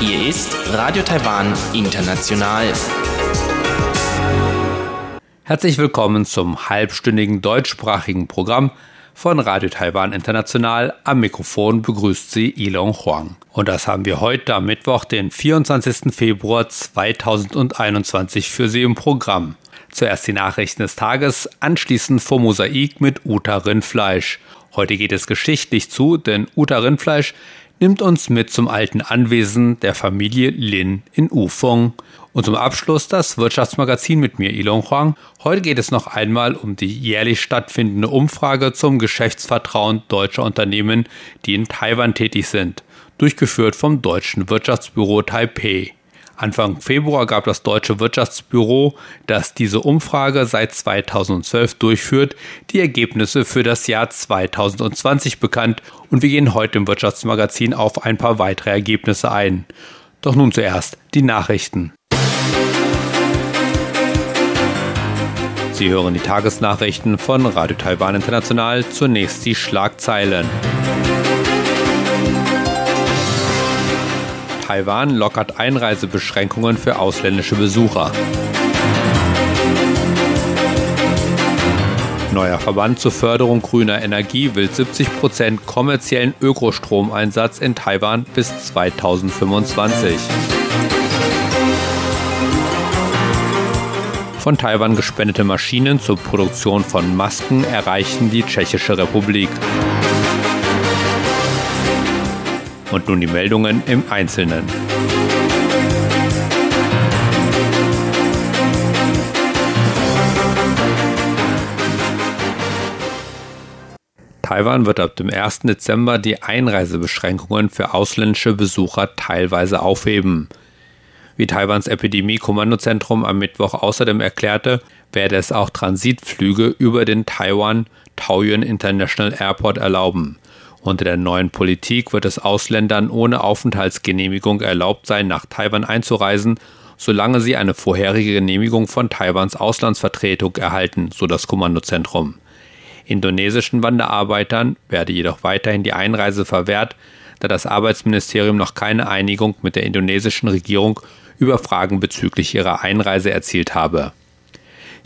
Hier ist Radio Taiwan International. Herzlich willkommen zum halbstündigen deutschsprachigen Programm von Radio Taiwan International. Am Mikrofon begrüßt Sie Ilon Huang. Und das haben wir heute am Mittwoch, den 24. Februar 2021 für Sie im Programm. Zuerst die Nachrichten des Tages, anschließend vor Mosaik mit Uta Rindfleisch. Heute geht es geschichtlich zu, denn Uta Rindfleisch nimmt uns mit zum alten Anwesen der Familie Lin in Ufeng. Und zum Abschluss das Wirtschaftsmagazin mit mir, Ilon Huang. Heute geht es noch einmal um die jährlich stattfindende Umfrage zum Geschäftsvertrauen deutscher Unternehmen, die in Taiwan tätig sind, durchgeführt vom Deutschen Wirtschaftsbüro Taipei. Anfang Februar gab das Deutsche Wirtschaftsbüro, das diese Umfrage seit 2012 durchführt, die Ergebnisse für das Jahr 2020 bekannt und wir gehen heute im Wirtschaftsmagazin auf ein paar weitere Ergebnisse ein. Doch nun zuerst die Nachrichten. Sie hören die Tagesnachrichten von Radio Taiwan International. Zunächst die Schlagzeilen. Taiwan lockert Einreisebeschränkungen für ausländische Besucher. Neuer Verband zur Förderung grüner Energie will 70 Prozent kommerziellen Ökostromeinsatz in Taiwan bis 2025. Von Taiwan gespendete Maschinen zur Produktion von Masken erreichen die Tschechische Republik. Und nun die Meldungen im Einzelnen. Taiwan wird ab dem 1. Dezember die Einreisebeschränkungen für ausländische Besucher teilweise aufheben. Wie Taiwans Epidemie-Kommandozentrum am Mittwoch außerdem erklärte, werde es auch Transitflüge über den Taiwan Taoyuan International Airport erlauben. Unter der neuen Politik wird es Ausländern ohne Aufenthaltsgenehmigung erlaubt sein, nach Taiwan einzureisen, solange sie eine vorherige Genehmigung von Taiwans Auslandsvertretung erhalten, so das Kommandozentrum. Indonesischen Wanderarbeitern werde jedoch weiterhin die Einreise verwehrt, da das Arbeitsministerium noch keine Einigung mit der indonesischen Regierung über Fragen bezüglich ihrer Einreise erzielt habe.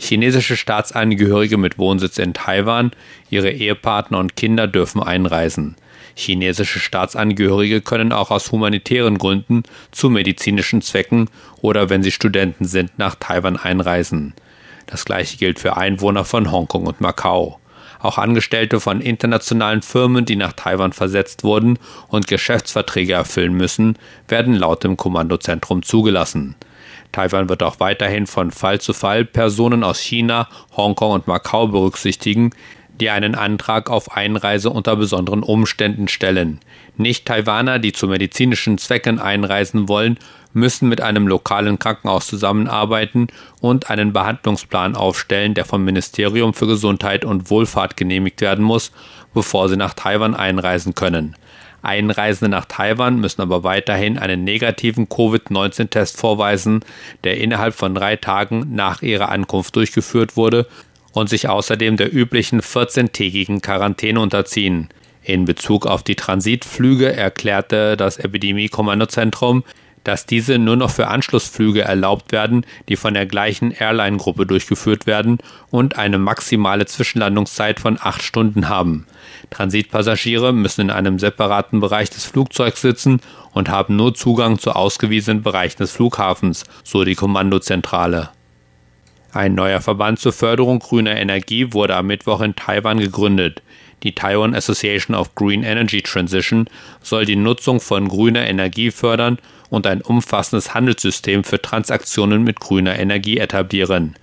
Chinesische Staatsangehörige mit Wohnsitz in Taiwan, ihre Ehepartner und Kinder dürfen einreisen. Chinesische Staatsangehörige können auch aus humanitären Gründen zu medizinischen Zwecken oder wenn sie Studenten sind, nach Taiwan einreisen. Das gleiche gilt für Einwohner von Hongkong und Macau. Auch Angestellte von internationalen Firmen, die nach Taiwan versetzt wurden und Geschäftsverträge erfüllen müssen, werden laut dem Kommandozentrum zugelassen. Taiwan wird auch weiterhin von Fall zu Fall Personen aus China, Hongkong und Macau berücksichtigen, die einen Antrag auf Einreise unter besonderen Umständen stellen. Nicht-Taiwaner, die zu medizinischen Zwecken einreisen wollen, müssen mit einem lokalen Krankenhaus zusammenarbeiten und einen Behandlungsplan aufstellen, der vom Ministerium für Gesundheit und Wohlfahrt genehmigt werden muss, bevor sie nach Taiwan einreisen können. Einreisende nach Taiwan müssen aber weiterhin einen negativen Covid-19-Test vorweisen, der innerhalb von drei Tagen nach ihrer Ankunft durchgeführt wurde und sich außerdem der üblichen 14-tägigen Quarantäne unterziehen. In Bezug auf die Transitflüge erklärte das Epidemie-Kommandozentrum, dass diese nur noch für Anschlussflüge erlaubt werden, die von der gleichen Airline-Gruppe durchgeführt werden und eine maximale Zwischenlandungszeit von acht Stunden haben. Transitpassagiere müssen in einem separaten Bereich des Flugzeugs sitzen und haben nur Zugang zu ausgewiesenen Bereichen des Flughafens, so die Kommandozentrale. Ein neuer Verband zur Förderung grüner Energie wurde am Mittwoch in Taiwan gegründet. Die Taiwan Association of Green Energy Transition soll die Nutzung von grüner Energie fördern und ein umfassendes Handelssystem für Transaktionen mit grüner Energie etablieren.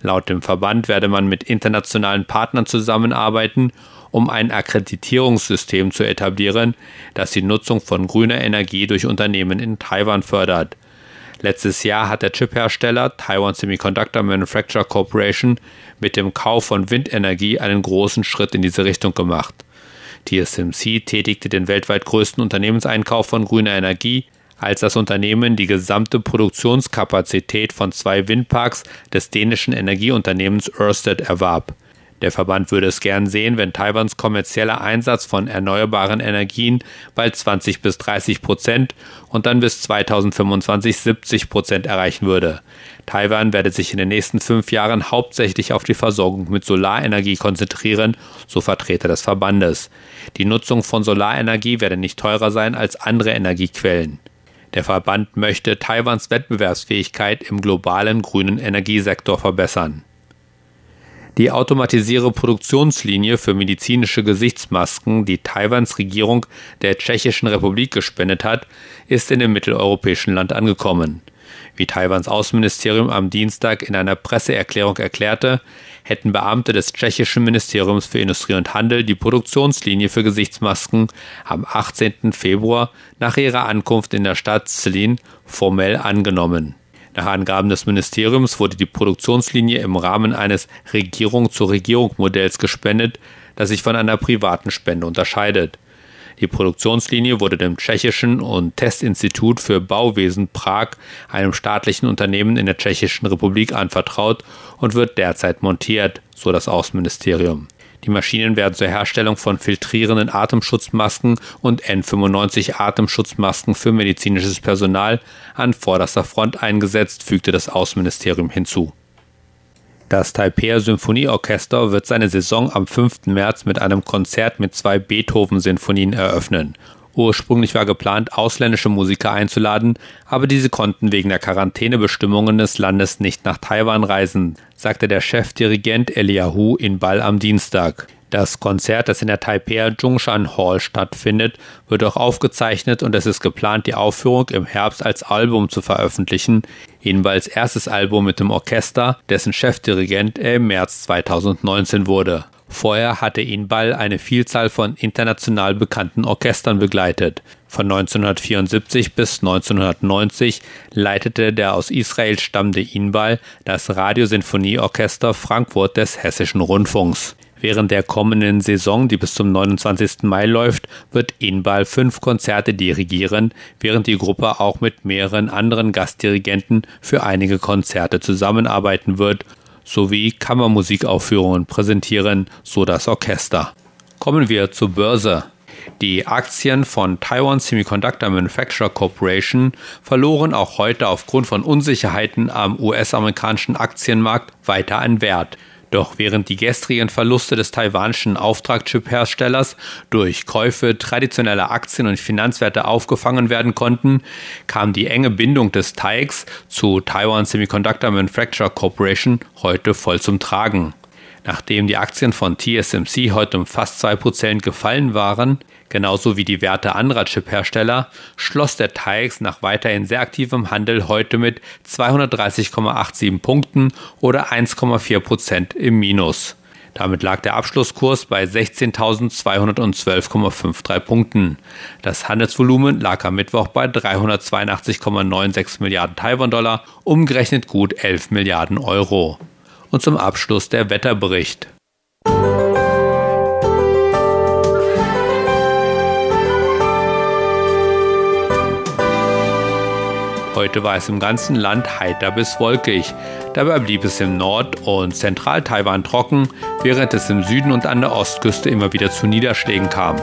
Laut dem Verband werde man mit internationalen Partnern zusammenarbeiten, um ein Akkreditierungssystem zu etablieren, das die Nutzung von grüner Energie durch Unternehmen in Taiwan fördert. Letztes Jahr hat der Chiphersteller Taiwan Semiconductor Manufacturer Corporation mit dem Kauf von Windenergie einen großen Schritt in diese Richtung gemacht. TSMC tätigte den weltweit größten Unternehmenseinkauf von grüner Energie, als das Unternehmen die gesamte Produktionskapazität von zwei Windparks des dänischen Energieunternehmens Ørsted erwarb. Der Verband würde es gern sehen, wenn Taiwans kommerzieller Einsatz von erneuerbaren Energien bald 20 bis 30 Prozent und dann bis 2025 70 Prozent erreichen würde. Taiwan werde sich in den nächsten fünf Jahren hauptsächlich auf die Versorgung mit Solarenergie konzentrieren, so Vertreter des Verbandes. Die Nutzung von Solarenergie werde nicht teurer sein als andere Energiequellen. Der Verband möchte Taiwans Wettbewerbsfähigkeit im globalen grünen Energiesektor verbessern. Die automatisierte Produktionslinie für medizinische Gesichtsmasken, die Taiwans Regierung der Tschechischen Republik gespendet hat, ist in dem mitteleuropäischen Land angekommen. Wie Taiwans Außenministerium am Dienstag in einer Presseerklärung erklärte, hätten Beamte des tschechischen Ministeriums für Industrie und Handel die Produktionslinie für Gesichtsmasken am 18. Februar nach ihrer Ankunft in der Stadt Zlin formell angenommen. Nach Angaben des Ministeriums wurde die Produktionslinie im Rahmen eines Regierung-zu-Regierung-Modells gespendet, das sich von einer privaten Spende unterscheidet. Die Produktionslinie wurde dem Tschechischen und Testinstitut für Bauwesen Prag, einem staatlichen Unternehmen in der Tschechischen Republik, anvertraut und wird derzeit montiert, so das Außenministerium. Die Maschinen werden zur Herstellung von filtrierenden Atemschutzmasken und N95 Atemschutzmasken für medizinisches Personal an vorderster Front eingesetzt, fügte das Außenministerium hinzu. Das Taipei Symphonieorchester wird seine Saison am 5. März mit einem Konzert mit zwei Beethoven-Sinfonien eröffnen. Ursprünglich war geplant, ausländische Musiker einzuladen, aber diese konnten wegen der Quarantänebestimmungen des Landes nicht nach Taiwan reisen, sagte der Chefdirigent Eliahu in Ball am Dienstag. Das Konzert, das in der Taipei Zhongshan Hall stattfindet, wird auch aufgezeichnet und es ist geplant, die Aufführung im Herbst als Album zu veröffentlichen, Inballs erstes Album mit dem Orchester, dessen Chefdirigent er im März 2019 wurde. Vorher hatte ihn Ball eine Vielzahl von international bekannten Orchestern begleitet. Von 1974 bis 1990 leitete der aus Israel stammende Inbal das Radiosinfonieorchester Frankfurt des Hessischen Rundfunks. Während der kommenden Saison, die bis zum 29. Mai läuft, wird Inbal fünf Konzerte dirigieren, während die Gruppe auch mit mehreren anderen Gastdirigenten für einige Konzerte zusammenarbeiten wird sowie Kammermusikaufführungen präsentieren, so das Orchester. Kommen wir zur Börse. Die Aktien von Taiwan Semiconductor Manufacturer Corporation verloren auch heute aufgrund von Unsicherheiten am US-amerikanischen Aktienmarkt weiter an Wert. Doch während die gestrigen Verluste des taiwanischen Auftragchip-Herstellers durch Käufe traditioneller Aktien und Finanzwerte aufgefangen werden konnten, kam die enge Bindung des TAIX zu Taiwan Semiconductor Manufacturer Corporation heute voll zum Tragen. Nachdem die Aktien von TSMC heute um fast 2% gefallen waren, genauso wie die Werte anderer Chip-Hersteller, schloss der TAIX nach weiterhin sehr aktivem Handel heute mit 230,87 Punkten oder 1,4% im Minus. Damit lag der Abschlusskurs bei 16.212,53 Punkten. Das Handelsvolumen lag am Mittwoch bei 382,96 Milliarden Taiwan-Dollar, umgerechnet gut 11 Milliarden Euro und zum Abschluss der Wetterbericht. Heute war es im ganzen Land heiter bis wolkig. Dabei blieb es im Nord- und Zentral-Taiwan trocken, während es im Süden und an der Ostküste immer wieder zu Niederschlägen kam.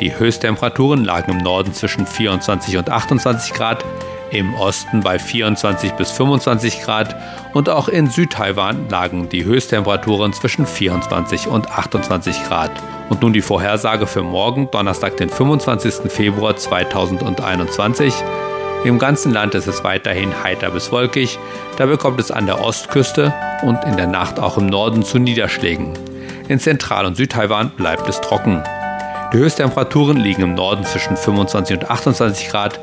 Die Höchsttemperaturen lagen im Norden zwischen 24 und 28 Grad, im Osten bei 24 bis 25 Grad und auch in Südtaiwan lagen die Höchsttemperaturen zwischen 24 und 28 Grad. Und nun die Vorhersage für morgen, Donnerstag, den 25. Februar 2021. Im ganzen Land ist es weiterhin heiter bis wolkig, dabei kommt es an der Ostküste und in der Nacht auch im Norden zu Niederschlägen. In Zentral- und Südtaiwan bleibt es trocken. Die Höchsttemperaturen liegen im Norden zwischen 25 und 28 Grad,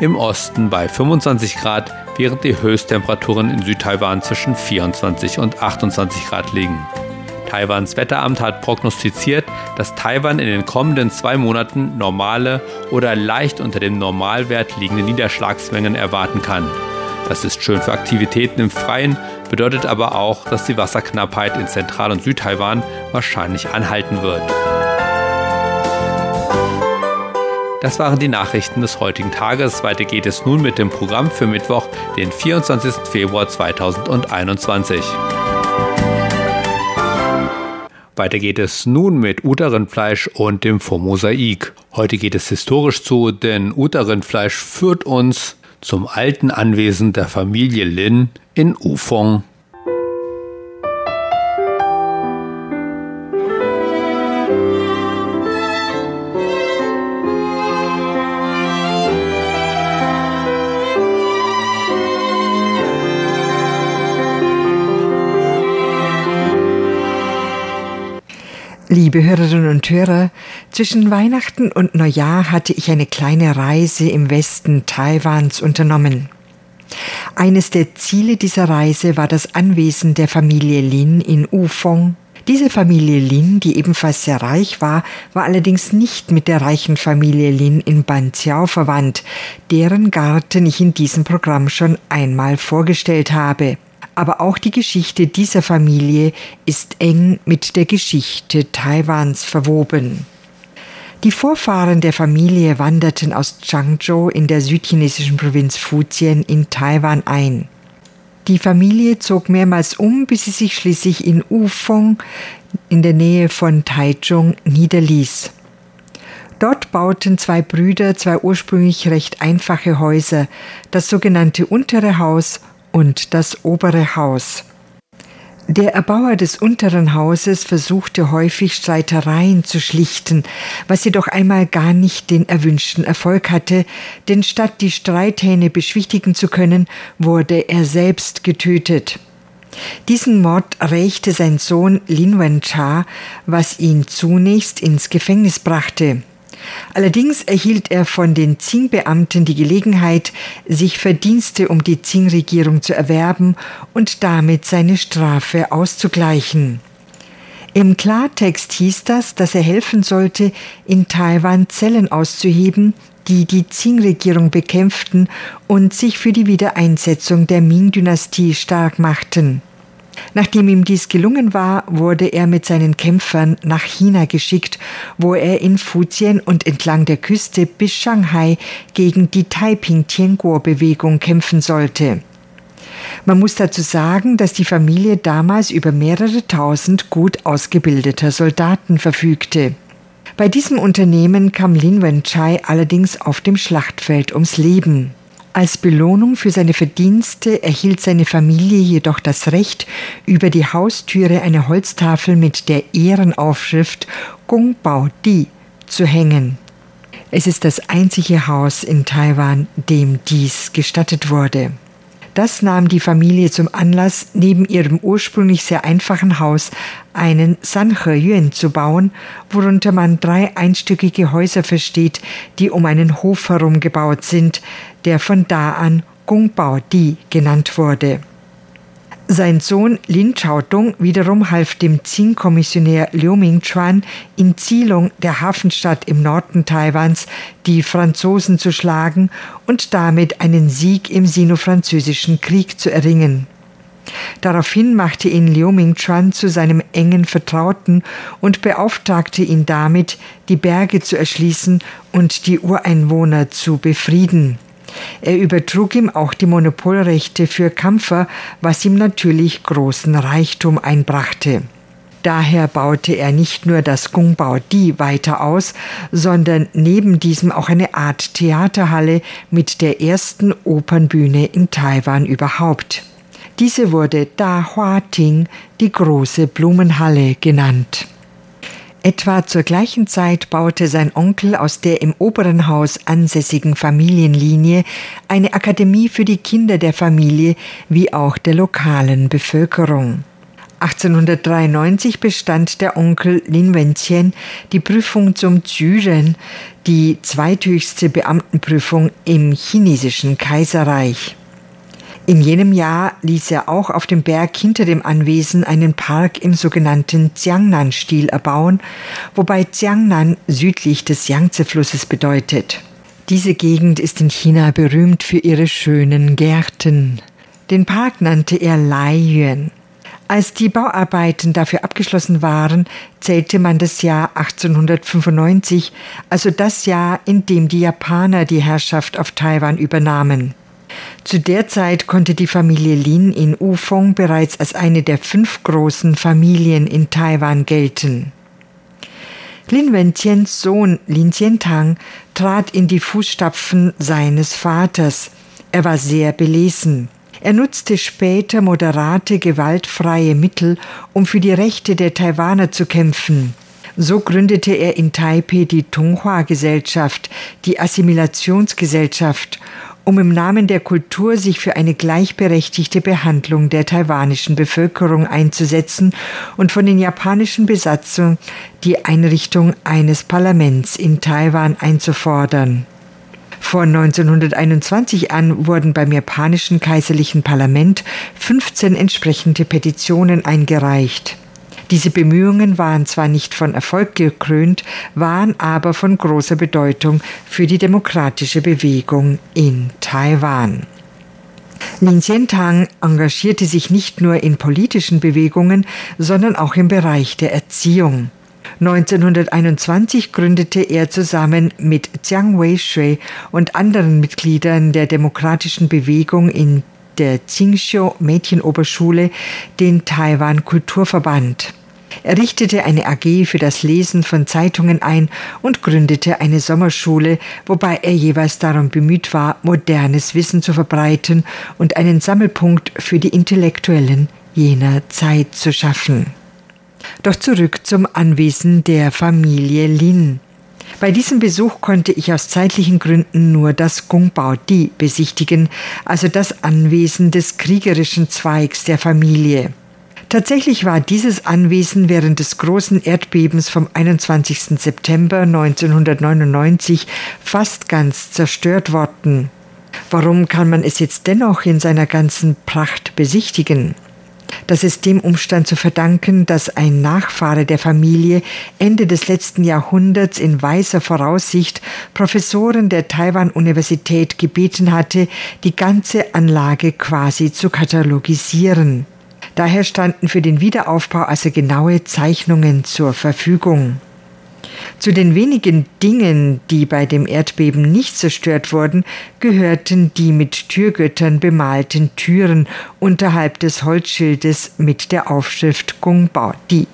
im Osten bei 25 Grad, während die Höchsttemperaturen in Südtaiwan zwischen 24 und 28 Grad liegen. Taiwans Wetteramt hat prognostiziert, dass Taiwan in den kommenden zwei Monaten normale oder leicht unter dem Normalwert liegende Niederschlagsmengen erwarten kann. Das ist schön für Aktivitäten im Freien, bedeutet aber auch, dass die Wasserknappheit in Zentral- und Südtaiwan wahrscheinlich anhalten wird. Das waren die Nachrichten des heutigen Tages. Weiter geht es nun mit dem Programm für Mittwoch, den 24. Februar 2021. Weiter geht es nun mit Uterrindfleisch und dem Formosaik. Heute geht es historisch zu, denn Uterrindfleisch führt uns zum alten Anwesen der Familie Lin in Ufong. Liebe Hörerinnen und Hörer, zwischen Weihnachten und Neujahr hatte ich eine kleine Reise im Westen Taiwans unternommen. Eines der Ziele dieser Reise war das Anwesen der Familie Lin in Ufong. Diese Familie Lin, die ebenfalls sehr reich war, war allerdings nicht mit der reichen Familie Lin in Banqiao verwandt, deren Garten ich in diesem Programm schon einmal vorgestellt habe aber auch die Geschichte dieser Familie ist eng mit der Geschichte Taiwans verwoben. Die Vorfahren der Familie wanderten aus Changzhou in der südchinesischen Provinz Fujian in Taiwan ein. Die Familie zog mehrmals um, bis sie sich schließlich in Ufeng in der Nähe von Taichung niederließ. Dort bauten zwei Brüder zwei ursprünglich recht einfache Häuser, das sogenannte untere Haus und das obere Haus. Der Erbauer des unteren Hauses versuchte häufig Streitereien zu schlichten, was jedoch einmal gar nicht den erwünschten Erfolg hatte, denn statt die Streithähne beschwichtigen zu können, wurde er selbst getötet. Diesen Mord rächte sein Sohn Lin Wen-cha, was ihn zunächst ins Gefängnis brachte. Allerdings erhielt er von den Qing-Beamten die Gelegenheit, sich Verdienste um die Qing-Regierung zu erwerben und damit seine Strafe auszugleichen. Im Klartext hieß das, dass er helfen sollte, in Taiwan Zellen auszuheben, die die Qing-Regierung bekämpften und sich für die Wiedereinsetzung der Ming-Dynastie stark machten. Nachdem ihm dies gelungen war, wurde er mit seinen Kämpfern nach China geschickt, wo er in Fujian und entlang der Küste bis Shanghai gegen die Taiping-Tianguo-Bewegung kämpfen sollte. Man muss dazu sagen, dass die Familie damals über mehrere tausend gut ausgebildeter Soldaten verfügte. Bei diesem Unternehmen kam Lin Wen-chai allerdings auf dem Schlachtfeld ums Leben. Als Belohnung für seine Verdienste erhielt seine Familie jedoch das Recht, über die Haustüre eine Holztafel mit der Ehrenaufschrift Gong Bao Di zu hängen. Es ist das einzige Haus in Taiwan, dem dies gestattet wurde. Das nahm die Familie zum Anlass, neben ihrem ursprünglich sehr einfachen Haus einen Sanhe-Yuan zu bauen, worunter man drei einstöckige Häuser versteht, die um einen Hof herum gebaut sind, der von da an Gongbao Di genannt wurde. Sein Sohn Lin Chaodong wiederum half dem Qing-Kommissionär Liu Mingchuan in Zielung der Hafenstadt im Norden Taiwans die Franzosen zu schlagen und damit einen Sieg im Sino-Französischen Krieg zu erringen. Daraufhin machte ihn Liu Mingchuan zu seinem engen Vertrauten und beauftragte ihn damit, die Berge zu erschließen und die Ureinwohner zu befrieden. Er übertrug ihm auch die Monopolrechte für Kampfer, was ihm natürlich großen Reichtum einbrachte. Daher baute er nicht nur das Gongbao Di weiter aus, sondern neben diesem auch eine Art Theaterhalle mit der ersten Opernbühne in Taiwan überhaupt. Diese wurde Da Hua Ting, die große Blumenhalle, genannt. Etwa zur gleichen Zeit baute sein Onkel aus der im oberen Haus ansässigen Familienlinie eine Akademie für die Kinder der Familie wie auch der lokalen Bevölkerung. 1893 bestand der Onkel Lin Wenqian die Prüfung zum Züren, die zweithöchste Beamtenprüfung im chinesischen Kaiserreich. In jenem Jahr ließ er auch auf dem Berg hinter dem Anwesen einen Park im sogenannten Jiangnan-Stil erbauen, wobei Jiangnan südlich des Yangtze-Flusses bedeutet. Diese Gegend ist in China berühmt für ihre schönen Gärten. Den Park nannte er Lai Yuan. Als die Bauarbeiten dafür abgeschlossen waren, zählte man das Jahr 1895, also das Jahr, in dem die Japaner die Herrschaft auf Taiwan übernahmen. Zu der Zeit konnte die Familie Lin in Ufong bereits als eine der fünf großen Familien in Taiwan gelten. Lin Wentians Sohn Lin Jiantang trat in die Fußstapfen seines Vaters. Er war sehr belesen. Er nutzte später moderate, gewaltfreie Mittel, um für die Rechte der Taiwaner zu kämpfen. So gründete er in Taipei die Tonghua-Gesellschaft, die Assimilationsgesellschaft, um im Namen der Kultur sich für eine gleichberechtigte Behandlung der taiwanischen Bevölkerung einzusetzen und von den japanischen Besatzungen die Einrichtung eines Parlaments in Taiwan einzufordern. Von 1921 an wurden beim japanischen kaiserlichen Parlament 15 entsprechende Petitionen eingereicht. Diese Bemühungen waren zwar nicht von Erfolg gekrönt, waren aber von großer Bedeutung für die demokratische Bewegung in Taiwan. Lin Xiantang engagierte sich nicht nur in politischen Bewegungen, sondern auch im Bereich der Erziehung. 1921 gründete er zusammen mit Jiang Weishui und anderen Mitgliedern der demokratischen Bewegung in der Tsingxiu Mädchenoberschule den Taiwan Kulturverband. Er richtete eine AG für das Lesen von Zeitungen ein und gründete eine Sommerschule, wobei er jeweils darum bemüht war, modernes Wissen zu verbreiten und einen Sammelpunkt für die Intellektuellen jener Zeit zu schaffen. Doch zurück zum Anwesen der Familie Lin. Bei diesem Besuch konnte ich aus zeitlichen Gründen nur das Gongbao Di besichtigen, also das Anwesen des kriegerischen Zweigs der Familie. Tatsächlich war dieses Anwesen während des großen Erdbebens vom 21. September 1999 fast ganz zerstört worden. Warum kann man es jetzt dennoch in seiner ganzen Pracht besichtigen? Das ist dem Umstand zu verdanken, dass ein Nachfahre der Familie Ende des letzten Jahrhunderts in weiser Voraussicht Professoren der Taiwan-Universität gebeten hatte, die ganze Anlage quasi zu katalogisieren. Daher standen für den Wiederaufbau also genaue Zeichnungen zur Verfügung. Zu den wenigen Dingen, die bei dem Erdbeben nicht zerstört wurden, gehörten die mit Türgöttern bemalten Türen unterhalb des Holzschildes mit der Aufschrift Gongbao Di.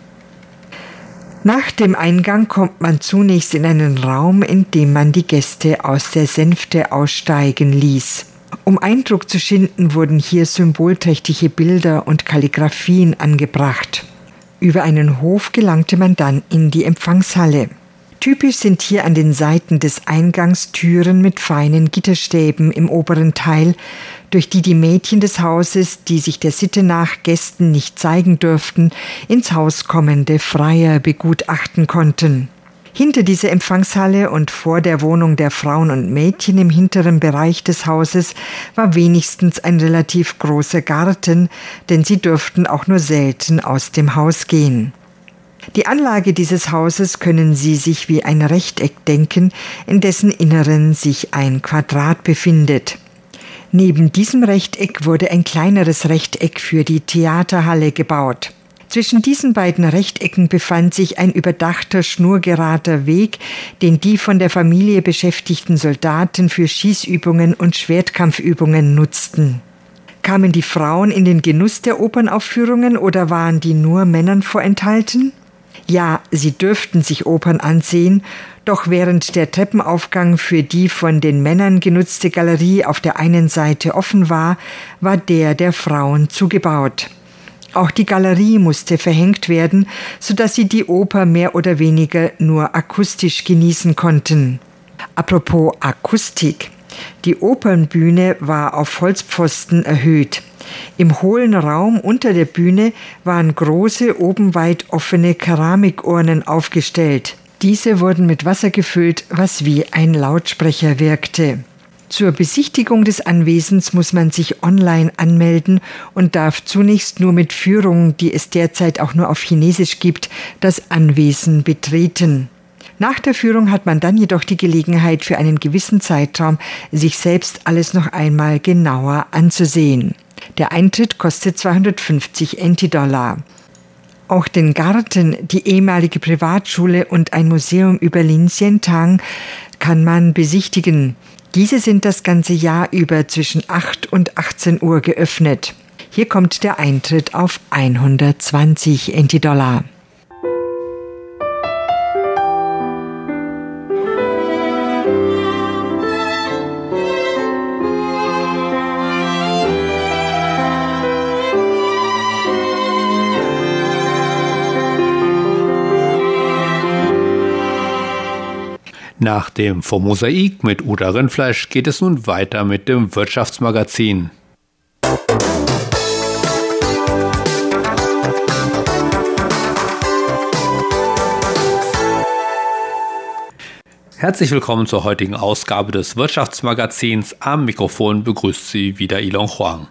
Nach dem Eingang kommt man zunächst in einen Raum, in dem man die Gäste aus der Sänfte aussteigen ließ. Um Eindruck zu schinden, wurden hier symbolträchtige Bilder und Kalligraphien angebracht. Über einen Hof gelangte man dann in die Empfangshalle. Typisch sind hier an den Seiten des Eingangs Türen mit feinen Gitterstäben im oberen Teil, durch die die Mädchen des Hauses, die sich der Sitte nach Gästen nicht zeigen durften, ins Haus kommende Freier begutachten konnten. Hinter dieser Empfangshalle und vor der Wohnung der Frauen und Mädchen im hinteren Bereich des Hauses war wenigstens ein relativ großer Garten, denn sie durften auch nur selten aus dem Haus gehen. Die Anlage dieses Hauses können Sie sich wie ein Rechteck denken, in dessen Inneren sich ein Quadrat befindet. Neben diesem Rechteck wurde ein kleineres Rechteck für die Theaterhalle gebaut. Zwischen diesen beiden Rechtecken befand sich ein überdachter, schnurgerader Weg, den die von der Familie beschäftigten Soldaten für Schießübungen und Schwertkampfübungen nutzten. Kamen die Frauen in den Genuss der Opernaufführungen oder waren die nur Männern vorenthalten? Ja, sie dürften sich Opern ansehen, doch während der Treppenaufgang für die von den Männern genutzte Galerie auf der einen Seite offen war, war der der Frauen zugebaut. Auch die Galerie musste verhängt werden, so dass sie die Oper mehr oder weniger nur akustisch genießen konnten. Apropos Akustik. Die Opernbühne war auf Holzpfosten erhöht. Im hohlen Raum unter der Bühne waren große, oben weit offene Keramikurnen aufgestellt. Diese wurden mit Wasser gefüllt, was wie ein Lautsprecher wirkte. Zur Besichtigung des Anwesens muss man sich online anmelden und darf zunächst nur mit Führung, die es derzeit auch nur auf Chinesisch gibt, das Anwesen betreten. Nach der Führung hat man dann jedoch die Gelegenheit, für einen gewissen Zeitraum sich selbst alles noch einmal genauer anzusehen. Der Eintritt kostet 250 NT-Dollar. Auch den Garten, die ehemalige Privatschule und ein Museum über Lin Xiantang kann man besichtigen. Diese sind das ganze Jahr über zwischen 8 und 18 Uhr geöffnet. Hier kommt der Eintritt auf 120 NT-Dollar. Nach dem Mosaik mit Uda Rindfleisch geht es nun weiter mit dem Wirtschaftsmagazin. Herzlich willkommen zur heutigen Ausgabe des Wirtschaftsmagazins. Am Mikrofon begrüßt Sie wieder Ilon Huang.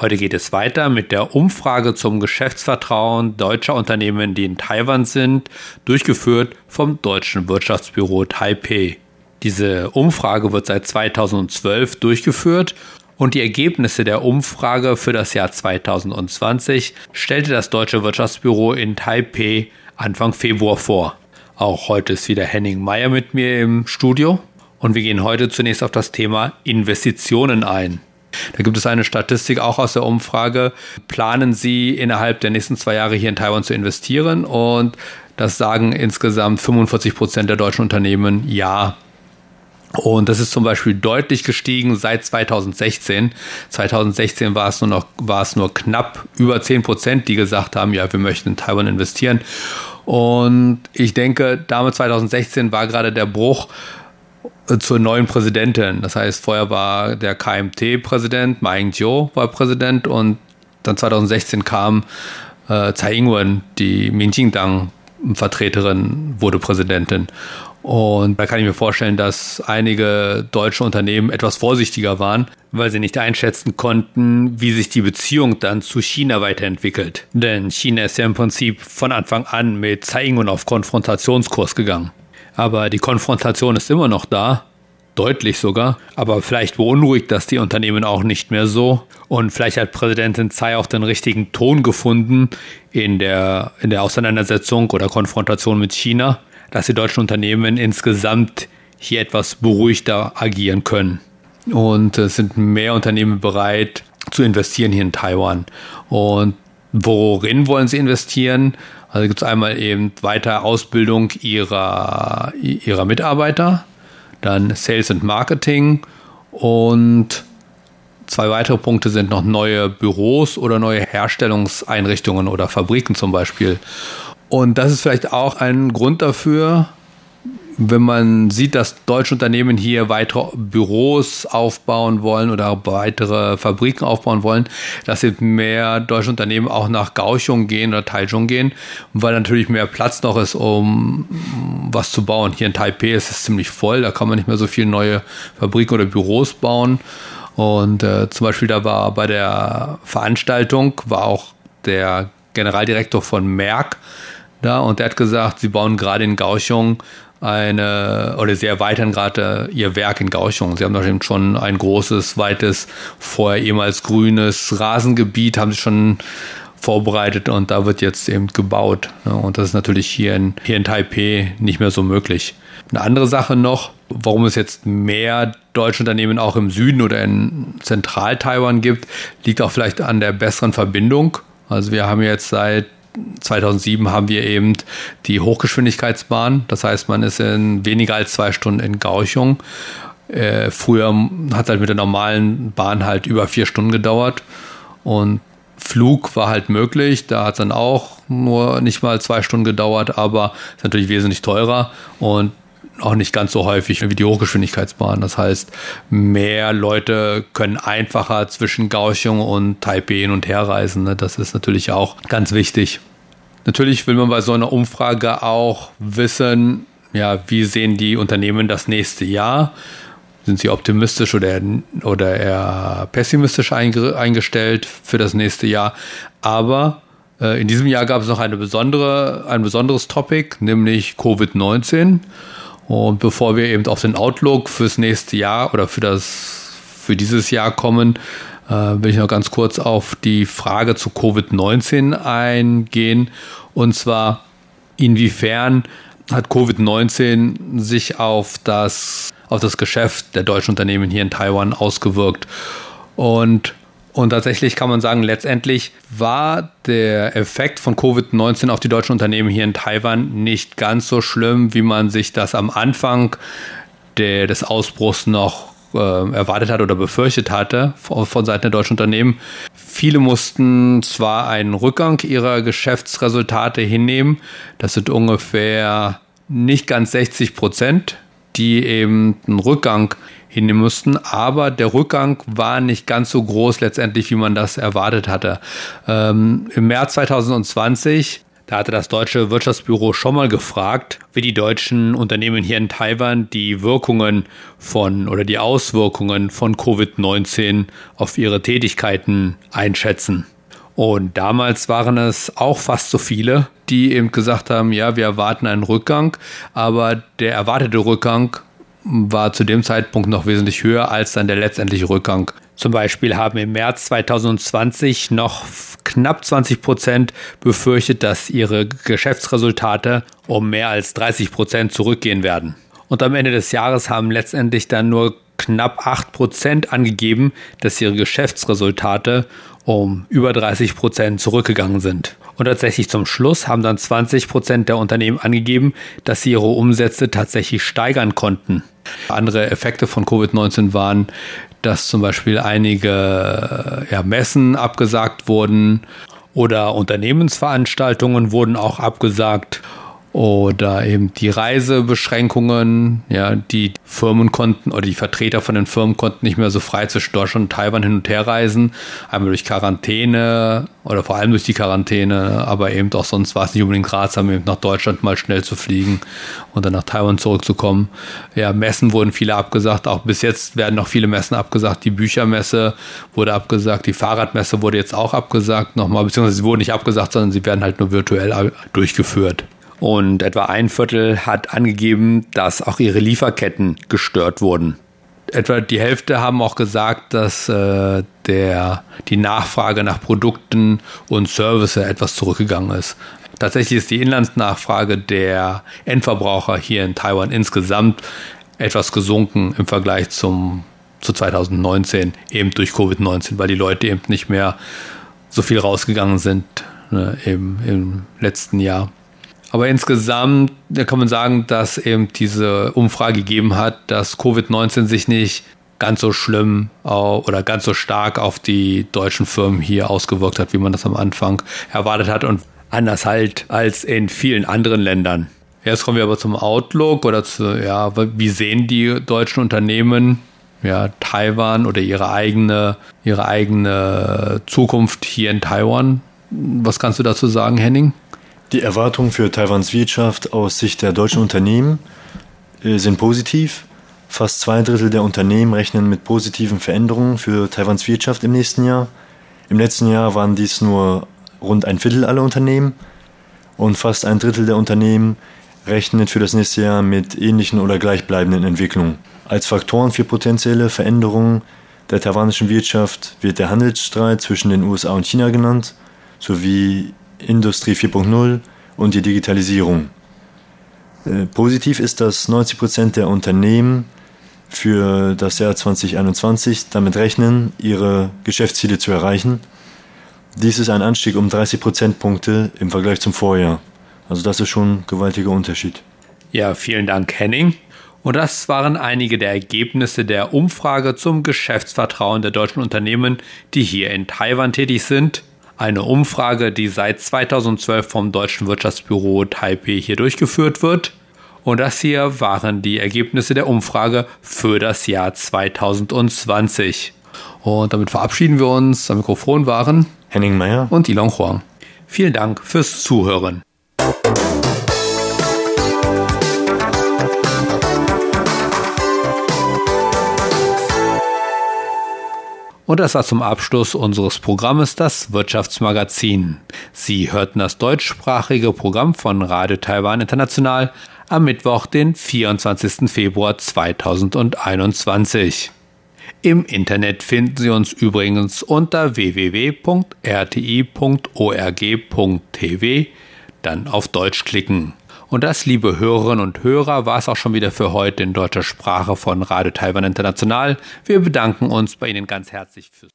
Heute geht es weiter mit der Umfrage zum Geschäftsvertrauen deutscher Unternehmen, die in Taiwan sind, durchgeführt vom Deutschen Wirtschaftsbüro Taipei. Diese Umfrage wird seit 2012 durchgeführt und die Ergebnisse der Umfrage für das Jahr 2020 stellte das Deutsche Wirtschaftsbüro in Taipei Anfang Februar vor. Auch heute ist wieder Henning Meyer mit mir im Studio und wir gehen heute zunächst auf das Thema Investitionen ein. Da gibt es eine Statistik auch aus der Umfrage. Planen Sie innerhalb der nächsten zwei Jahre hier in Taiwan zu investieren? Und das sagen insgesamt 45 Prozent der deutschen Unternehmen ja. Und das ist zum Beispiel deutlich gestiegen seit 2016. 2016 war es nur noch, war es nur knapp über 10 Prozent, die gesagt haben, ja, wir möchten in Taiwan investieren. Und ich denke, damit 2016 war gerade der Bruch zur neuen Präsidentin. Das heißt, vorher war der KMT-Präsident, Ma Ying-jeou war Präsident und dann 2016 kam äh, Tsai Ing-wen, die Minjing-Dang-Vertreterin, wurde Präsidentin. Und da kann ich mir vorstellen, dass einige deutsche Unternehmen etwas vorsichtiger waren, weil sie nicht einschätzen konnten, wie sich die Beziehung dann zu China weiterentwickelt. Denn China ist ja im Prinzip von Anfang an mit Tsai Ing-wen auf Konfrontationskurs gegangen aber die Konfrontation ist immer noch da. Deutlich sogar, aber vielleicht beunruhigt das die Unternehmen auch nicht mehr so. Und vielleicht hat Präsidentin Tsai auch den richtigen Ton gefunden in der, in der Auseinandersetzung oder Konfrontation mit China, dass die deutschen Unternehmen insgesamt hier etwas beruhigter agieren können. Und es sind mehr Unternehmen bereit zu investieren hier in Taiwan. Und worin wollen sie investieren? Also gibt es einmal eben weiter Ausbildung ihrer, ihrer Mitarbeiter, dann Sales und Marketing und zwei weitere Punkte sind noch neue Büros oder neue Herstellungseinrichtungen oder Fabriken zum Beispiel. Und das ist vielleicht auch ein Grund dafür, wenn man sieht, dass deutsche Unternehmen hier weitere Büros aufbauen wollen oder weitere Fabriken aufbauen wollen, dass eben mehr deutsche Unternehmen auch nach Kaohsiung gehen oder Taichung gehen, weil natürlich mehr Platz noch ist, um was zu bauen. Hier in Taipei ist es ziemlich voll, da kann man nicht mehr so viele neue Fabriken oder Büros bauen. Und äh, zum Beispiel da war bei der Veranstaltung war auch der Generaldirektor von Merck da und der hat gesagt, sie bauen gerade in Kaohsiung eine, oder sie erweitern gerade ihr Werk in Gauchung. Sie haben da eben schon ein großes, weites, vorher ehemals grünes Rasengebiet, haben sie schon vorbereitet und da wird jetzt eben gebaut. Und das ist natürlich hier in, hier in Taipei nicht mehr so möglich. Eine andere Sache noch, warum es jetzt mehr deutsche Unternehmen auch im Süden oder in Zentral-Taiwan gibt, liegt auch vielleicht an der besseren Verbindung. Also wir haben jetzt seit 2007 haben wir eben die Hochgeschwindigkeitsbahn. Das heißt, man ist in weniger als zwei Stunden in Gauchung. Äh, früher hat es halt mit der normalen Bahn halt über vier Stunden gedauert. Und Flug war halt möglich. Da hat es dann auch nur nicht mal zwei Stunden gedauert, aber ist natürlich wesentlich teurer. Und auch nicht ganz so häufig wie die Hochgeschwindigkeitsbahn. Das heißt, mehr Leute können einfacher zwischen Kaohsiung und Taipei hin und her reisen. Ne? Das ist natürlich auch ganz wichtig. Natürlich will man bei so einer Umfrage auch wissen, ja, wie sehen die Unternehmen das nächste Jahr? Sind sie optimistisch oder, oder eher pessimistisch eingestellt für das nächste Jahr? Aber äh, in diesem Jahr gab es noch eine besondere, ein besonderes Topic, nämlich Covid-19. Und bevor wir eben auf den Outlook fürs nächste Jahr oder für das für dieses Jahr kommen, äh, will ich noch ganz kurz auf die Frage zu Covid-19 eingehen. Und zwar, inwiefern hat Covid-19 sich auf das auf das Geschäft der deutschen Unternehmen hier in Taiwan ausgewirkt. Und und tatsächlich kann man sagen, letztendlich war der Effekt von Covid-19 auf die deutschen Unternehmen hier in Taiwan nicht ganz so schlimm, wie man sich das am Anfang der, des Ausbruchs noch äh, erwartet hat oder befürchtet hatte von, von Seiten der deutschen Unternehmen. Viele mussten zwar einen Rückgang ihrer Geschäftsresultate hinnehmen, das sind ungefähr nicht ganz 60 Prozent, die eben einen Rückgang hinnehmen mussten. Aber der Rückgang war nicht ganz so groß letztendlich, wie man das erwartet hatte. Ähm, Im März 2020 da hatte das deutsche Wirtschaftsbüro schon mal gefragt, wie die deutschen Unternehmen hier in Taiwan die Wirkungen von oder die Auswirkungen von Covid-19 auf ihre Tätigkeiten einschätzen. Und damals waren es auch fast so viele, die eben gesagt haben, ja, wir erwarten einen Rückgang, aber der erwartete Rückgang war zu dem Zeitpunkt noch wesentlich höher als dann der letztendliche Rückgang. Zum Beispiel haben im März 2020 noch knapp 20 Prozent befürchtet, dass ihre Geschäftsresultate um mehr als 30 Prozent zurückgehen werden. Und am Ende des Jahres haben letztendlich dann nur knapp 8 Prozent angegeben, dass ihre Geschäftsresultate um über 30 Prozent zurückgegangen sind. Und tatsächlich zum Schluss haben dann 20 Prozent der Unternehmen angegeben, dass sie ihre Umsätze tatsächlich steigern konnten. Andere Effekte von Covid-19 waren, dass zum Beispiel einige ja, Messen abgesagt wurden oder Unternehmensveranstaltungen wurden auch abgesagt oder eben die Reisebeschränkungen, ja, die Firmen konnten oder die Vertreter von den Firmen konnten nicht mehr so frei zwischen Deutschland und Taiwan hin und her reisen, einmal durch Quarantäne oder vor allem durch die Quarantäne, aber eben auch sonst war es nicht unbedingt ratsam, eben nach Deutschland mal schnell zu fliegen und dann nach Taiwan zurückzukommen. Ja, Messen wurden viele abgesagt, auch bis jetzt werden noch viele Messen abgesagt. Die Büchermesse wurde abgesagt, die Fahrradmesse wurde jetzt auch abgesagt nochmal, beziehungsweise sie wurden nicht abgesagt, sondern sie werden halt nur virtuell durchgeführt. Und etwa ein Viertel hat angegeben, dass auch ihre Lieferketten gestört wurden. Etwa die Hälfte haben auch gesagt, dass äh, der, die Nachfrage nach Produkten und Services etwas zurückgegangen ist. Tatsächlich ist die Inlandsnachfrage der Endverbraucher hier in Taiwan insgesamt etwas gesunken im Vergleich zum, zu 2019, eben durch Covid-19, weil die Leute eben nicht mehr so viel rausgegangen sind ne, eben im letzten Jahr. Aber insgesamt kann man sagen, dass eben diese Umfrage gegeben hat, dass Covid-19 sich nicht ganz so schlimm oder ganz so stark auf die deutschen Firmen hier ausgewirkt hat, wie man das am Anfang erwartet hat und anders halt als in vielen anderen Ländern. Jetzt kommen wir aber zum Outlook oder zu, ja, wie sehen die deutschen Unternehmen ja, Taiwan oder ihre eigene, ihre eigene Zukunft hier in Taiwan? Was kannst du dazu sagen, Henning? Die Erwartungen für Taiwans Wirtschaft aus Sicht der deutschen Unternehmen äh, sind positiv. Fast zwei Drittel der Unternehmen rechnen mit positiven Veränderungen für Taiwans Wirtschaft im nächsten Jahr. Im letzten Jahr waren dies nur rund ein Viertel aller Unternehmen und fast ein Drittel der Unternehmen rechnet für das nächste Jahr mit ähnlichen oder gleichbleibenden Entwicklungen. Als Faktoren für potenzielle Veränderungen der taiwanischen Wirtschaft wird der Handelsstreit zwischen den USA und China genannt, sowie Industrie 4.0 und die Digitalisierung. Äh, positiv ist, dass 90 Prozent der Unternehmen für das Jahr 2021 damit rechnen, ihre Geschäftsziele zu erreichen. Dies ist ein Anstieg um 30 Prozentpunkte im Vergleich zum Vorjahr. Also das ist schon ein gewaltiger Unterschied. Ja, vielen Dank, Henning. Und das waren einige der Ergebnisse der Umfrage zum Geschäftsvertrauen der deutschen Unternehmen, die hier in Taiwan tätig sind. Eine Umfrage, die seit 2012 vom Deutschen Wirtschaftsbüro Taipei hier durchgeführt wird. Und das hier waren die Ergebnisse der Umfrage für das Jahr 2020. Und damit verabschieden wir uns. Am Mikrofon waren Henning Meyer und Ilon Huang. Vielen Dank fürs Zuhören. Und das war zum Abschluss unseres Programmes das Wirtschaftsmagazin. Sie hörten das deutschsprachige Programm von Radio Taiwan International am Mittwoch, den 24. Februar 2021. Im Internet finden Sie uns übrigens unter www.rti.org.tv, dann auf Deutsch klicken. Und das, liebe Hörerinnen und Hörer, war es auch schon wieder für heute in deutscher Sprache von Radio Taiwan International. Wir bedanken uns bei Ihnen ganz herzlich fürs